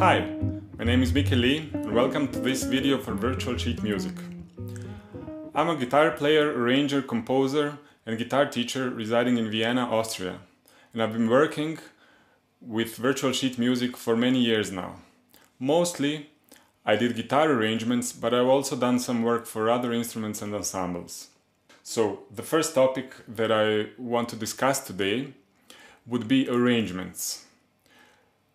Hi, my name is Mike Lee and welcome to this video for Virtual Sheet Music. I'm a guitar player, arranger, composer and guitar teacher residing in Vienna, Austria and I've been working with Virtual Sheet Music for many years now. Mostly I did guitar arrangements but I've also done some work for other instruments and ensembles. So the first topic that I want to discuss today would be arrangements.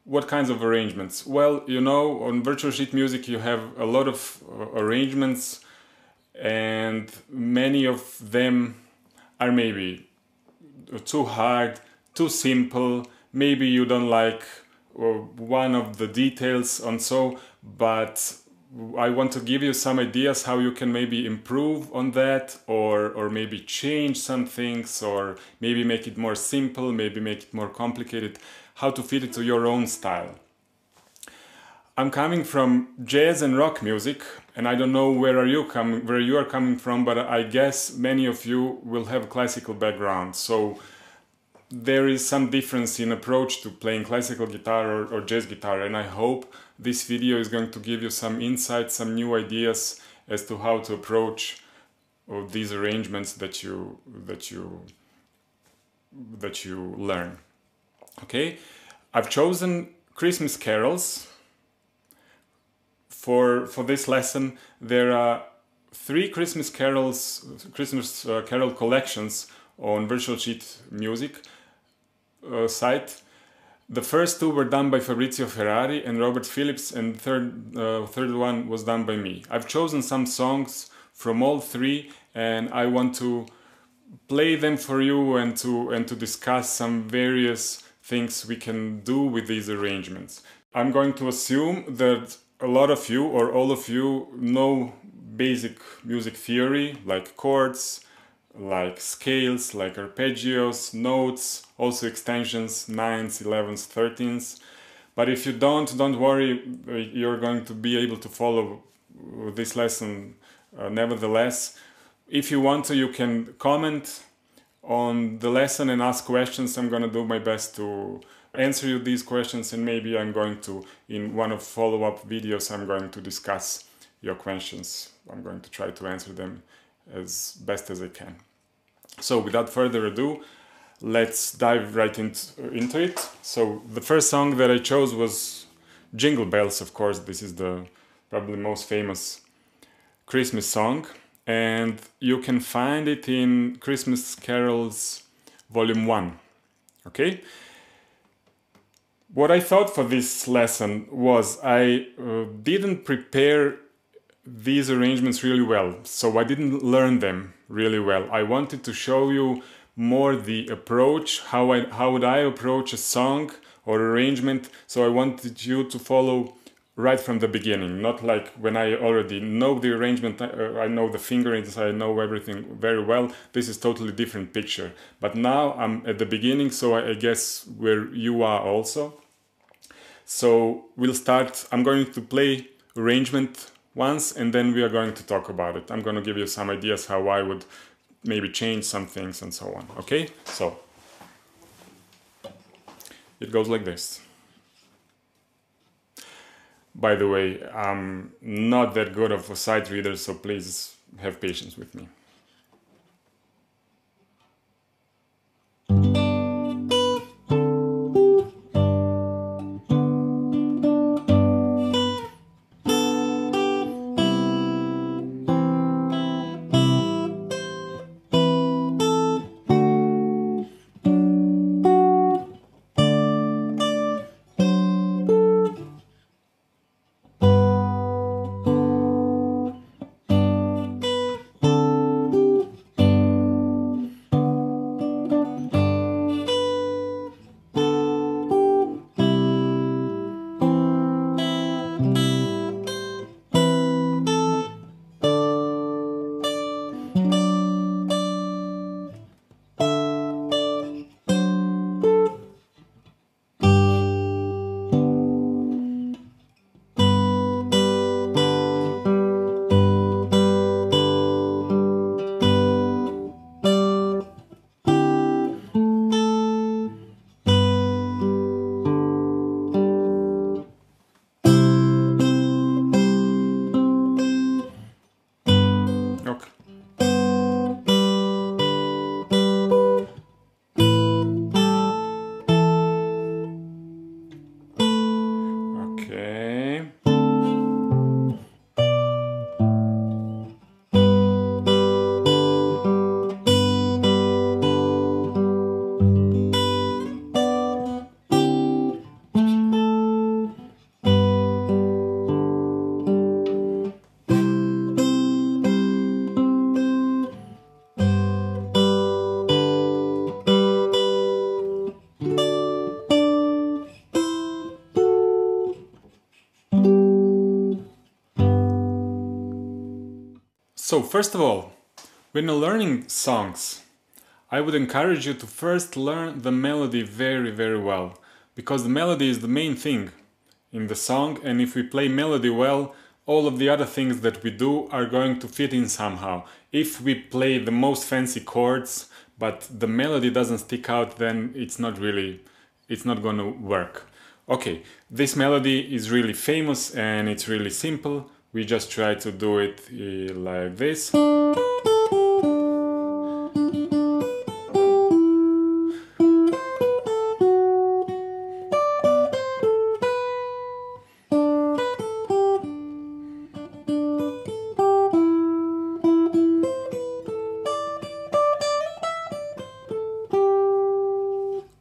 What kinds of arrangements? Well, you know, on Virtual Sheet Music you have a lot of uh, arrangements and many of them are maybe too hard, too simple, maybe you don't like uh, one of the details and so, but I want to give you some ideas how you can maybe improve on that or or maybe change some things or maybe make it more simple, maybe make it more complicated, how to fit it to your own style. I'm coming from jazz and rock music and I don't know where are you coming where you are coming from but I guess many of you will have classical background. So there is some difference in approach to playing classical guitar or, or, jazz guitar and I hope this video is going to give you some insights, some new ideas as to how to approach these arrangements that you that you that you learn. Okay, I've chosen Christmas carols for for this lesson. There are three Christmas carols, Christmas uh, carol collections on Virtual Sheet Music uh, site. The first two were done by Fabrizio Ferrari and Robert Phillips, and third uh, third one was done by me. I've chosen some songs from all three, and I want to play them for you and to and to discuss some various things we can do with these arrangements. I'm going to assume that a lot of you or all of you know basic music theory like chords, like scales, like arpeggios, notes, also extensions, 9s, 11s, 13s. But if you don't, don't worry, uh, you're going to be able to follow this lesson uh, nevertheless. If you want to, you can comment on the lesson and ask questions. I'm going to do my best to answer you these questions and maybe I'm going to, in one of follow-up videos, I'm going to discuss your questions. I'm going to try to answer them as best as I can. So without further ado, let's dive right into, into it. So the first song that I chose was Jingle Bells, of course. This is the probably most famous Christmas song. And you can find it in Christmas Carols Volume 1. Okay? What I thought for this lesson was I uh, didn't prepare these arrangements really well, so I didn't learn them really well. I wanted to show you more the approach, how I how would I approach a song or arrangement. So I wanted you to follow right from the beginning, not like when I already know the arrangement, uh, I know the fingerings, I know everything very well. This is totally different picture. But now I'm at the beginning, so I, I guess where you are also. So we'll start. I'm going to play arrangement once and then we are going to talk about it. I'm going to give you some ideas how I would maybe change some things and so on. Okay, so it goes like this. By the way, I'm not that good of a sight reader, so please have patience with me. Okay. First of all, when learning songs, I would encourage you to first learn the melody very very well because the melody is the main thing in the song and if we play melody well all of the other things that we do are going to fit in somehow. If we play the most fancy chords but the melody doesn't stick out then it's not really it's not going to work. Okay, this melody is really famous and it's really simple. We just try to do it uh, like this.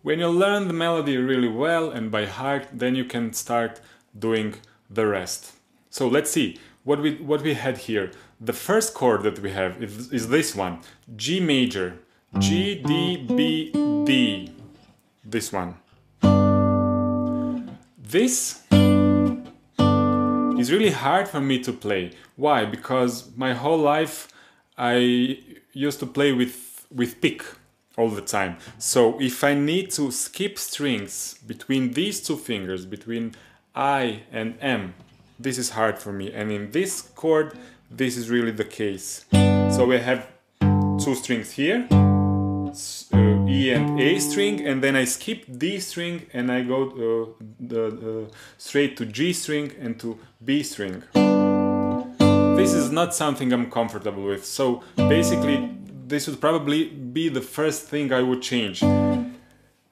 When you learn the melody really well and by heart, then you can start doing the rest. So let's see what we what we had here. The first chord that we have is, is this one, G major, G D B D. This one. This is really hard for me to play. Why? Because my whole life I used to play with with pick all the time. So if I need to skip strings between these two fingers, between I and M, this is hard for me. And in this chord, this is really the case. So we have two strings here, uh, E and A string, and then I skip D string and I go uh, the, uh, straight to G string and to B string. This is not something I'm comfortable with. So basically this would probably be the first thing I would change.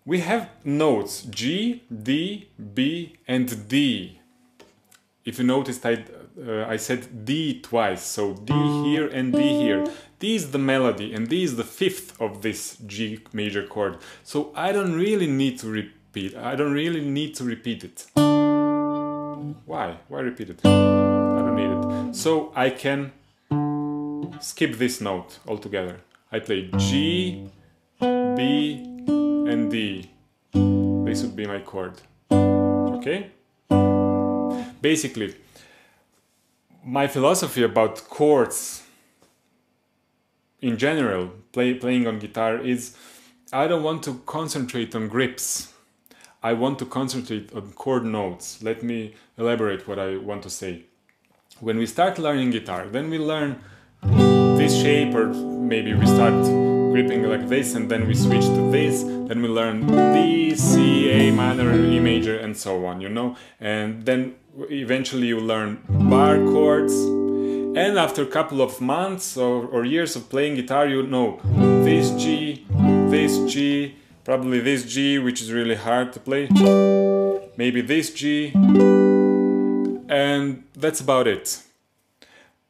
We have notes G, D, B, and D. If you noticed, I, uh, I said D twice, so D here and D here. D is the melody, and D is the fifth of this G major chord. So I don't really need to repeat. I don't really need to repeat it. Why? Why repeat it? I don't need it. So I can skip this note altogether. I play G, B, and D. This would be my chord. Okay? Basically, my philosophy about chords in general, play, playing on guitar, is I don't want to concentrate on grips. I want to concentrate on chord notes. Let me elaborate what I want to say. When we start learning guitar, then we learn this shape or maybe we start gripping like this and then we switch to this then we learn D, C, A minor, E major and so on you know? And then eventually you learn bar chords and after a couple of months or, or years of playing guitar you know this G, this G, probably this G which is really hard to play maybe this G and that's about it.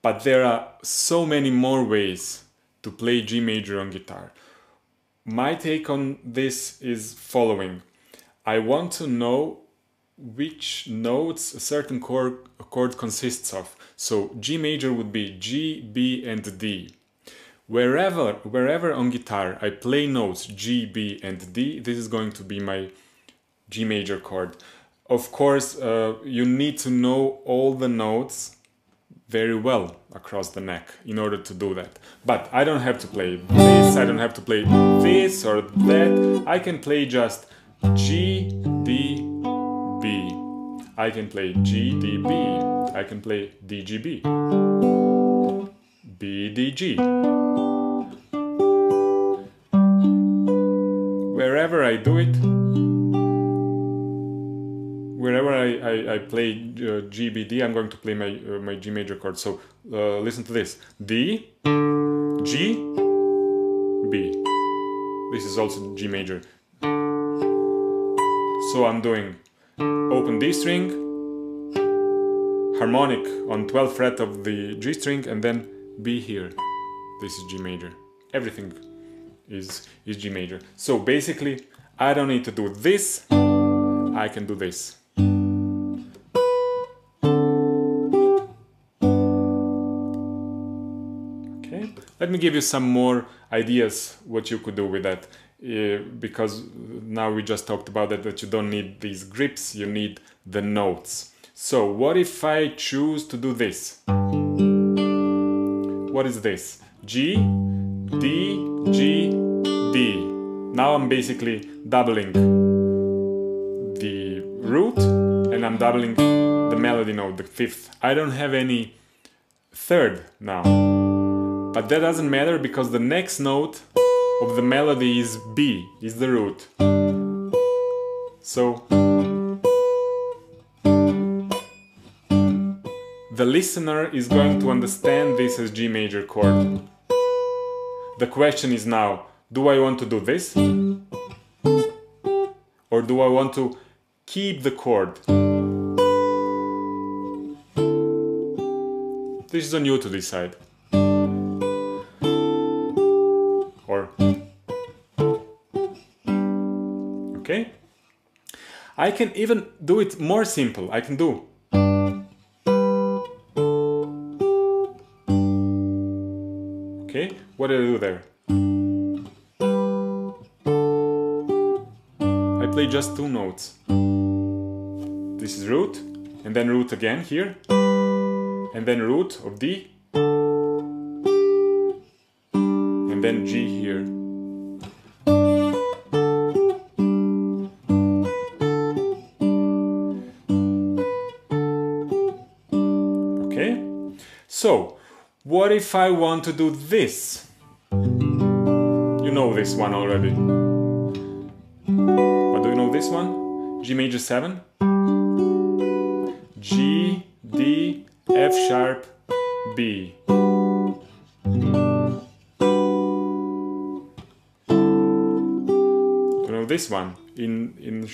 But there are so many more ways to play G major on guitar. My take on this is following. I want to know which notes a certain chord, chord consists of. So G major would be G, B and D. Wherever, wherever on guitar I play notes G, B and D, this is going to be my G major chord. Of course, uh, you need to know all the notes very well across the neck in order to do that. But I don't have to play this, I don't have to play this or that. I can play just G, D, B. I can play G, D, B. I can play D, G, B. B, D, G. Wherever I do it, I, I, play uh, G, B, D, I'm going to play my, uh, my G major chord. So uh, listen to this. D, G, B. This is also G major. So I'm doing open D string, harmonic on 12th fret of the G string, and then B here. This is G major. Everything is, is G major. So basically, I don't need to do this, I can do this. Let me give you some more ideas what you could do with that. Uh, because now we just talked about that, that you don't need these grips, you need the notes. So what if I choose to do this? what is this? G, D, G, D. Now I'm basically doubling the root and I'm doubling the melody note, the fifth. I don't have any third now. But that doesn't matter because the next note of the melody is B, is the root. So the listener is going to understand this as G major chord. The question is now, do I want to do this? Or do I want to keep the chord? This is on you to decide. Okay? I can even do it more simple. I can do Okay, what did I do there? I play just two notes. This is root, and then root again here, and then root of D, and then G here. What if I want to do this? You know this one already. But do you know this one? G major 7? G, D, F sharp, B. You know this one? In, in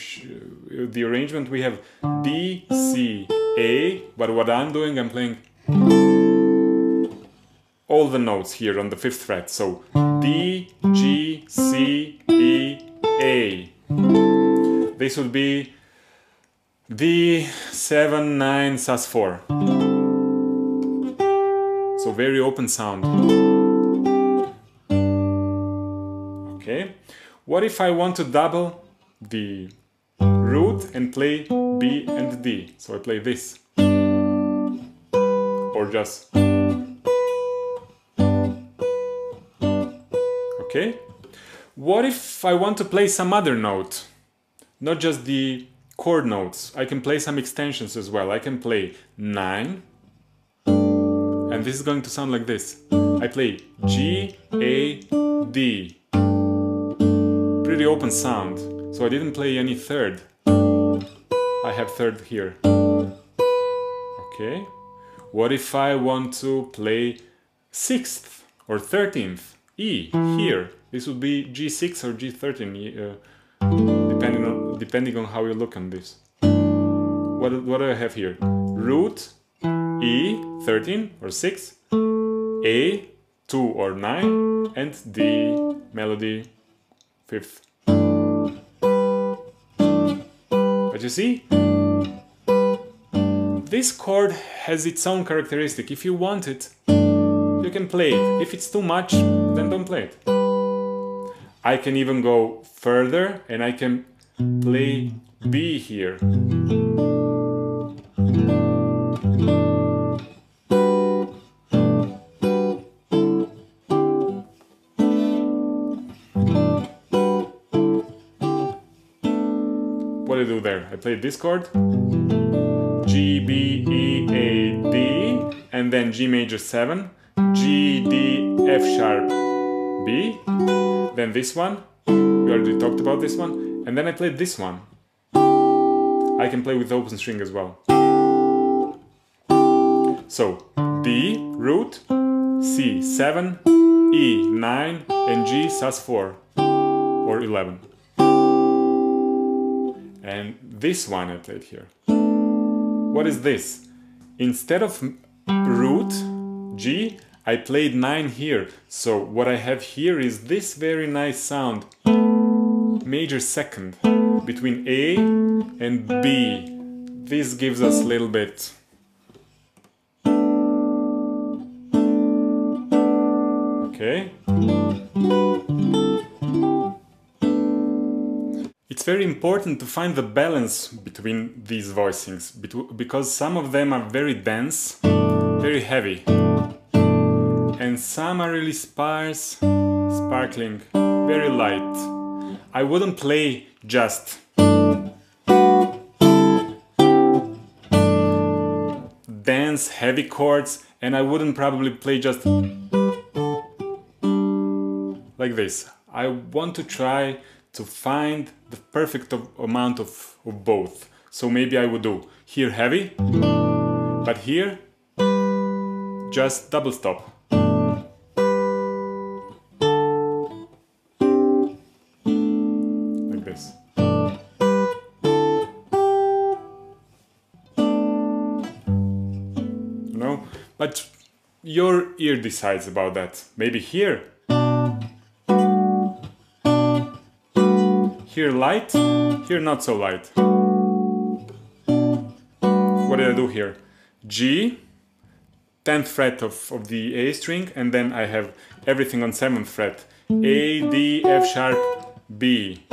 the arrangement we have D, C, A, but what I'm doing, I'm playing all the notes here on the fifth fret. So D, G, C, E, A. This would be D, 7, 9, sus4. So very open sound. Okay. What if I want to double the root and play B and D? So I play this. Or just Okay? What if I want to play some other note? Not just the chord notes. I can play some extensions as well. I can play 9. And this is going to sound like this. I play G, A, D. Pretty open sound. So I didn't play any third. I have third here. Okay. What if I want to play sixth or thirteenth? E here. This would be G6 or G13, uh, depending on depending on how you look on this. What what do I have here? Root E 13 or 6, A 2 or 9, and D melody fifth. But you see, this chord has its own characteristic. If you want it, you can play it. If it's too much, then don't play it. I can even go further and I can play B here. What do I do there? I play this chord, G, B, E, A, D, and then G major 7, G, D, F sharp, B, then this one, we already talked about this one, and then I played this one. I can play with open string as well. So, D, root, C, 7, E, 9, and G, sus4, or 11. And this one I played here. What is this? Instead of root, G, I played 9 here, so what I have here is this very nice sound, major second, between A and B. This gives us a little bit Okay. It's very important to find the balance between these voicings because some of them are very dense, very heavy and some are really sparse, sparkling, very light. I wouldn't play just dance heavy chords and I wouldn't probably play just like this. I want to try to find the perfect amount of, of both. So maybe I would do here heavy, but here just double stop. Ear decides about that. Maybe here Here light, here not so light. What did I do here? G, 10th fret of, of the A string, and then I have everything on 7th fret. A, D, F sharp, B,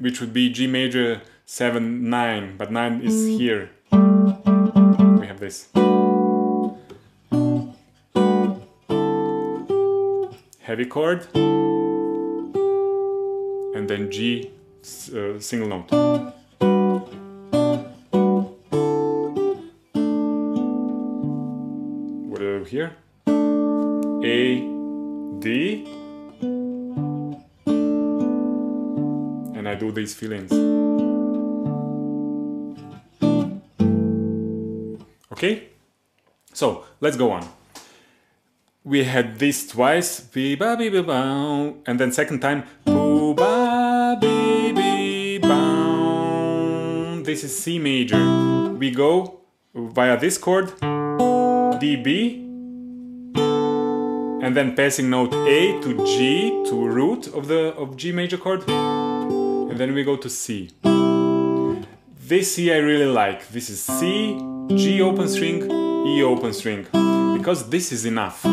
which would be G major 7, 9, but 9 is here. We have this. Heavy chord and then G uh, single note. What do I do here? A, D, and I do these fillings. Okay? So, let's go on we had this twice, and then second time, this is C major. We go via this chord, D, B, and then passing note A to G to root of the of G major chord, and then we go to C. This C I really like. This is C, G open string, E open string, because this is enough.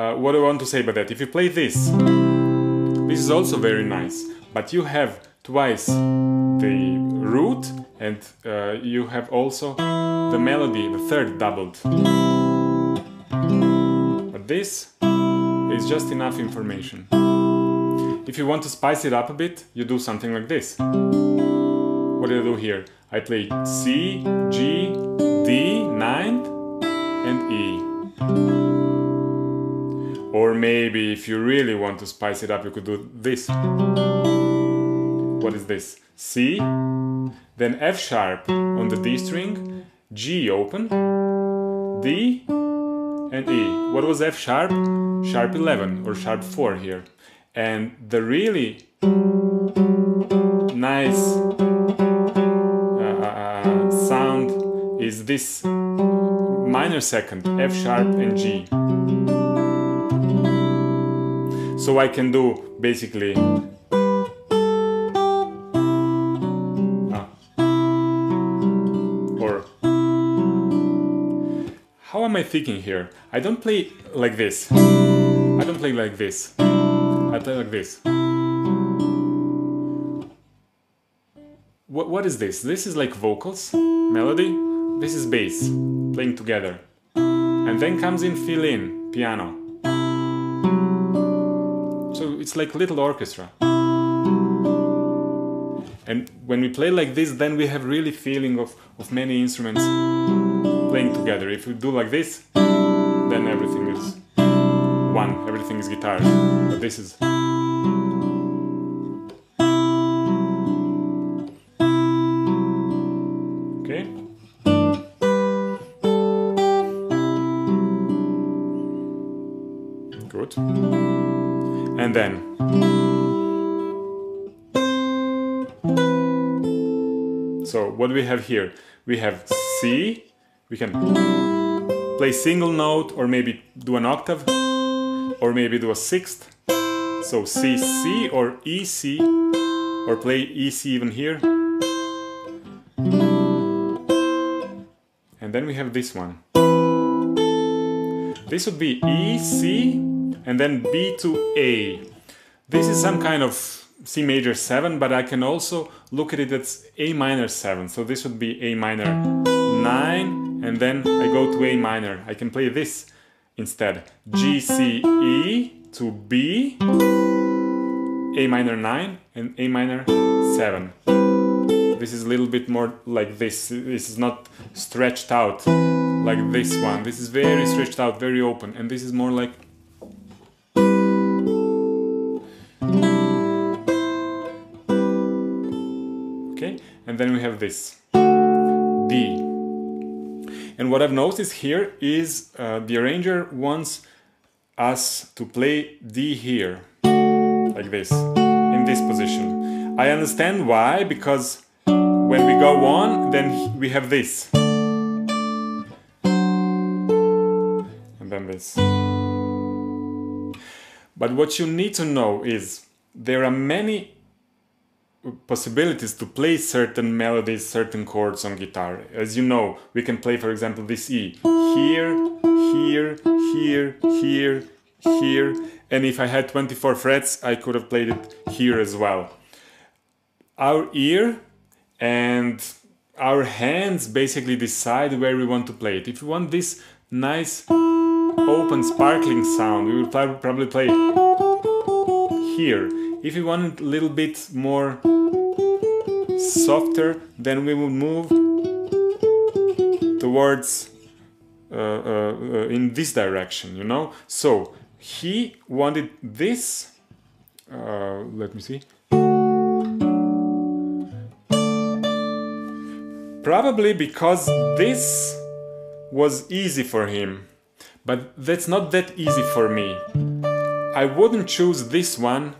Uh, what I want to say about that? If you play this, this is also very nice, but you have twice the root and uh, you have also the melody, the third doubled. But this is just enough information. If you want to spice it up a bit, you do something like this. What do I do here? I play C, G, D, ninth, and E. Or maybe if you really want to spice it up, you could do this. What is this? C, then F sharp on the D string, G open, D, and E. What was F sharp? Sharp 11 or sharp 4 here. And the really nice uh, uh, uh sound is this minor second, F sharp and G. So I can do basically ah, or how am I thinking here? I don't play like this. I don't play like this. I play like this. What, what is this? This is like vocals, melody. This is bass, playing together. And then comes in fill in, piano. It's like little orchestra. And when we play like this, then we have really feeling of, of many instruments playing together. If we do like this, then everything is one, everything is guitar. But this is... Okay? Good and then. So what we have here? We have C, we can play single note or maybe do an octave or maybe do a sixth. So C, C or E, C or play E, C even here. And then we have this one. This would be E, C, and then B to A. This is some kind of C major 7, but I can also look at it as A minor 7. So this would be A minor 9, and then I go to A minor. I can play this instead. G, C, E to B, A minor 9, and A minor 7. This is a little bit more like this. This is not stretched out like this one. This is very stretched out, very open, and this is more like and then we have this. D. And what I've noticed here is uh, the arranger wants us to play D here like this in this position. I understand why because when we go on then we have this. And then this. But what you need to know is there are many possibilities to play certain melodies, certain chords on guitar. As you know, we can play, for example, this E here, here, here, here, here, and if I had 24 frets, I could have played it here as well. Our ear and our hands basically decide where we want to play it. If we want this nice, open, sparkling sound, we will probably play here if we want a little bit more softer, then we will move towards uh, uh, uh, in this direction, you know? So he wanted this, uh, let me see. Probably because this was easy for him, but that's not that easy for me. I wouldn't choose this one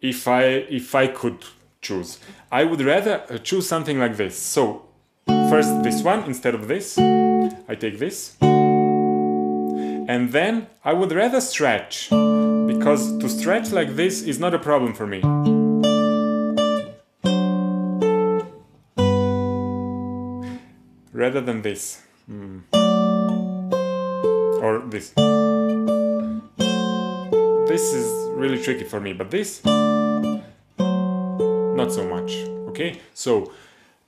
if I if I could choose. I would rather uh, choose something like this. So first this one instead of this. I take this. And then I would rather stretch because to stretch like this is not a problem for me. Rather than this. Mm. Or this this is really tricky for me, but this, not so much, okay? So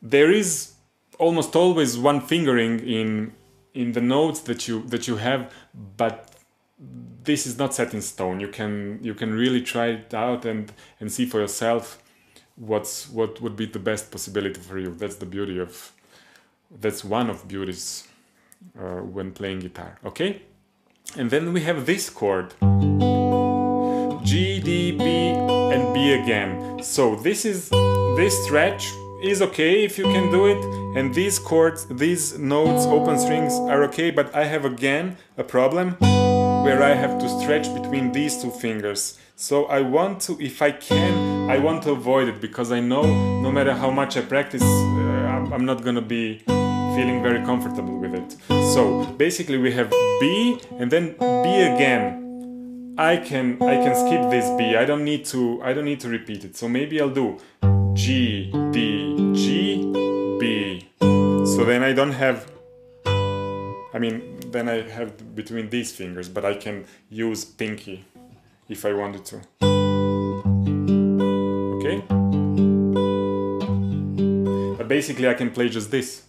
there is almost always one fingering in in the notes that you that you have, but this is not set in stone. You can you can really try it out and and see for yourself what's what would be the best possibility for you. That's the beauty of that's one of beauties uh, when playing guitar. Okay, and then we have this chord. G, D, B and B again. So this is this stretch is okay if you can do it and these chords, these notes, open strings are okay but I have again a problem where I have to stretch between these two fingers. So I want to, if I can, I want to avoid it because I know no matter how much I practice, uh, I'm not gonna be feeling very comfortable with it. So basically we have B and then B again. I can I can skip this B. I don't need to I don't need to repeat it. So maybe I'll do G D G B. So then I don't have I mean then I have between these fingers, but I can use pinky if I wanted to. Okay? But basically I can play just this.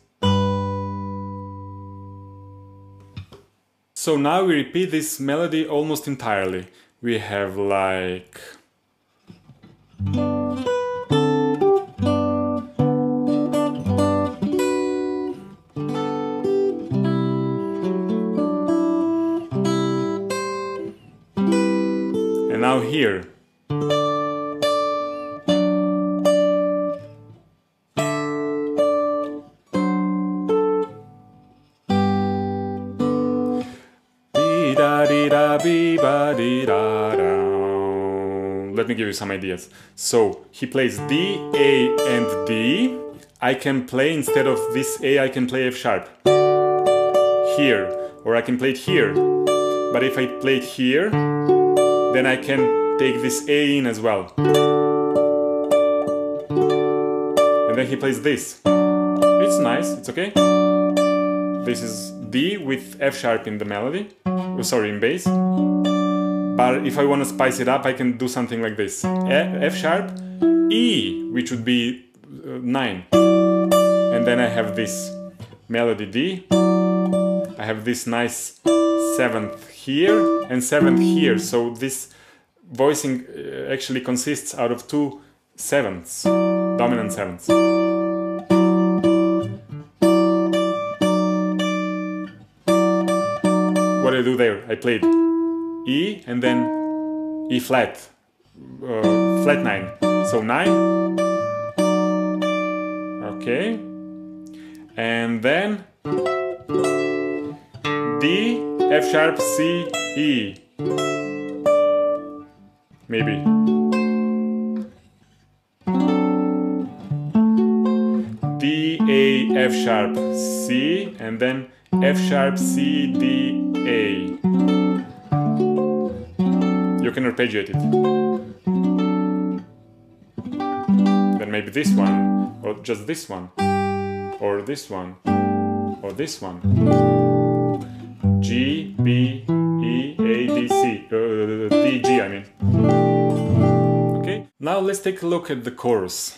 So now we repeat this melody almost entirely. We have like... And now here. Some ideas. So he plays D, A, and D. I can play instead of this A, I can play F sharp here, or I can play it here. But if I play it here, then I can take this A in as well. And then he plays this. It's nice, it's okay. This is D with F sharp in the melody, oh, sorry, in bass. But if I want to spice it up, I can do something like this. F sharp, E, which would be uh, 9. And then I have this melody D. I have this nice seventh here and seventh here. So this voicing uh, actually consists out of two sevenths, dominant sevenths. What do I do there? I played E and then E flat, uh, flat 9. So 9, okay, and then D, F sharp, C, E, maybe. D, A, F sharp, C, and then F sharp, C, D, A. Can arpeggiate it. Then maybe this one, or just this one, or this one, or this one. G, B, E, A, D, C, uh, D, G, I mean. Okay, now let's take a look at the chorus.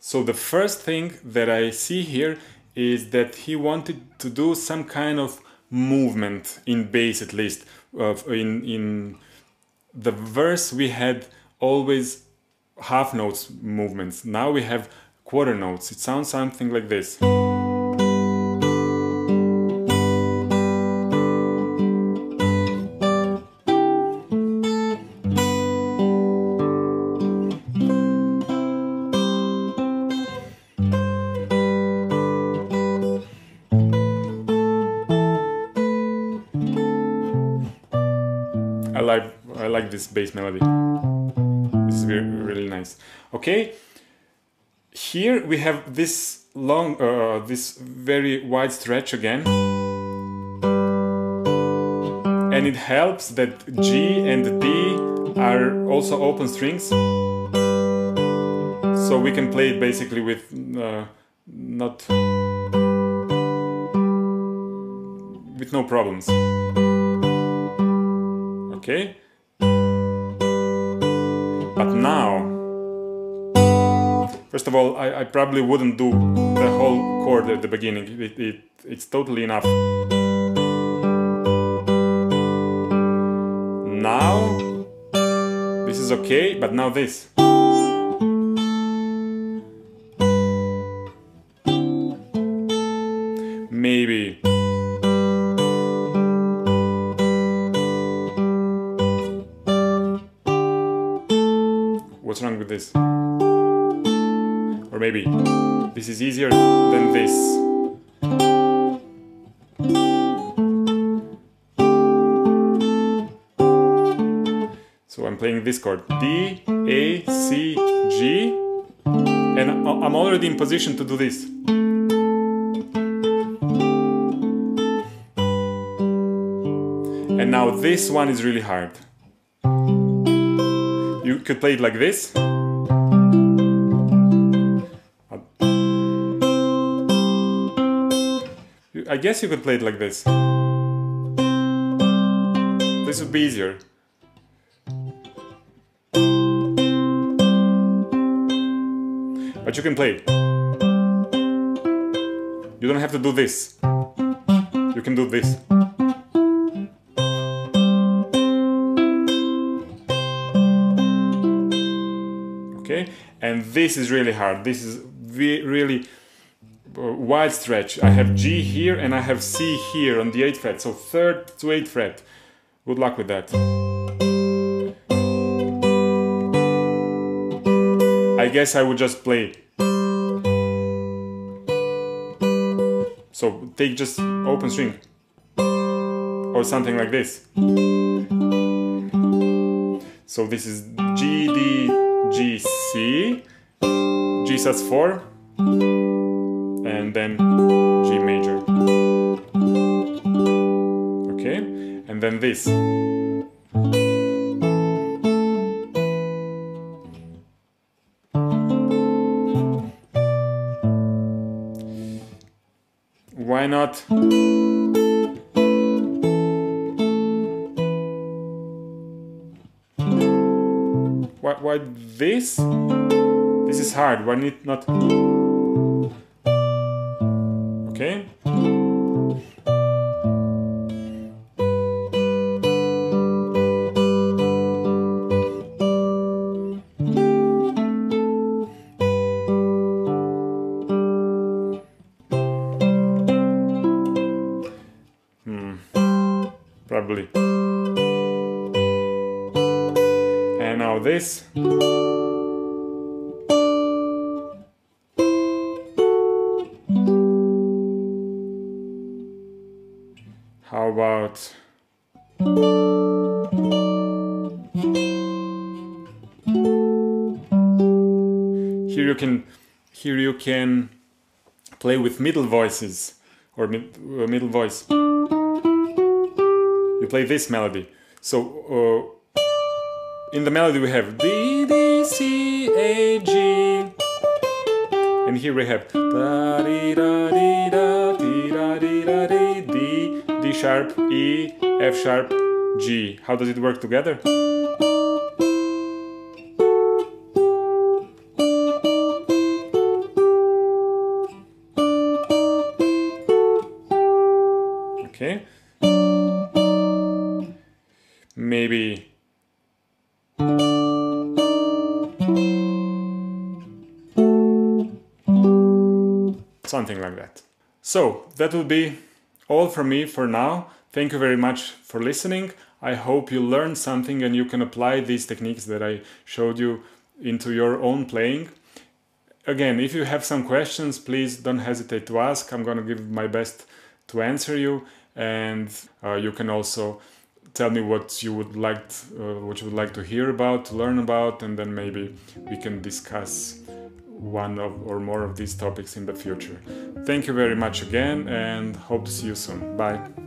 So the first thing that I see here is that he wanted to do some kind of movement in bass at least. Uh, in in the verse we had always half notes movements. Now we have quarter notes. It sounds something like this. I like like this bass melody. This is really, really nice. Okay, here we have this long, uh, this very wide stretch again, and it helps that G and D are also open strings, so we can play it basically with uh, not with no problems okay? But now, first of all, I, I, probably wouldn't do the whole chord at the beginning. It, it, it's totally enough. Now, this is okay, but now this. What's wrong with this? Or maybe this is easier than this. So I'm playing this chord D, A, C, G, and I'm already in position to do this. And now this one is really hard. Could play it like this. I guess you could play it like this. This would be easier. But you can play. You don't have to do this. You can do this. Okay? And this is really hard. This is really uh, wide stretch. I have G here and I have C here on the 8th fret. So 3rd to 8th fret. Good luck with that. I guess I would just play. So take just open string or something like this. So this is G, D, G, C, G sus4, and then G major. Okay, and then this. Why not? Why, this? This is hard. Why not? With middle voices or mid, uh, middle voice. You play this melody. So uh, in the melody we have D D C A G, and here we have da di da di da di da di da di D D sharp E F sharp G. How does it work together? So that will be all from me for now. Thank you very much for listening. I hope you learned something and you can apply these techniques that I showed you into your own playing. Again, if you have some questions, please don't hesitate to ask. I'm going to give my best to answer you, and uh, you can also tell me what you would like uh, what you would like to hear about, to learn about, and then maybe we can discuss one of or more of these topics in the future. Thank you very much again, and hope to see you soon. Bye.